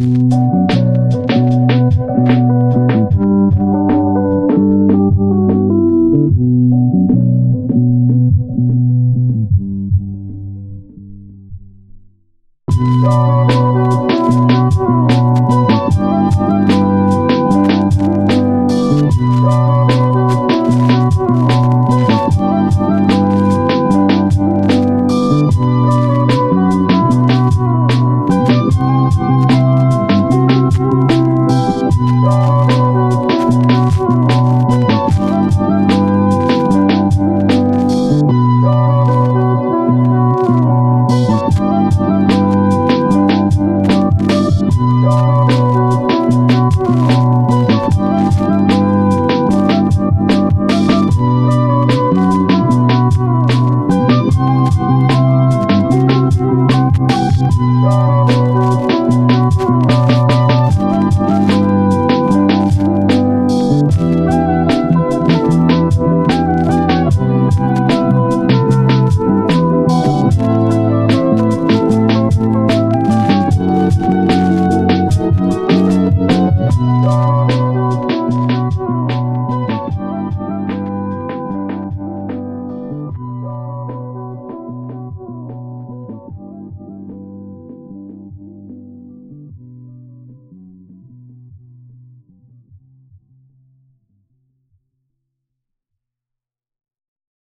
Música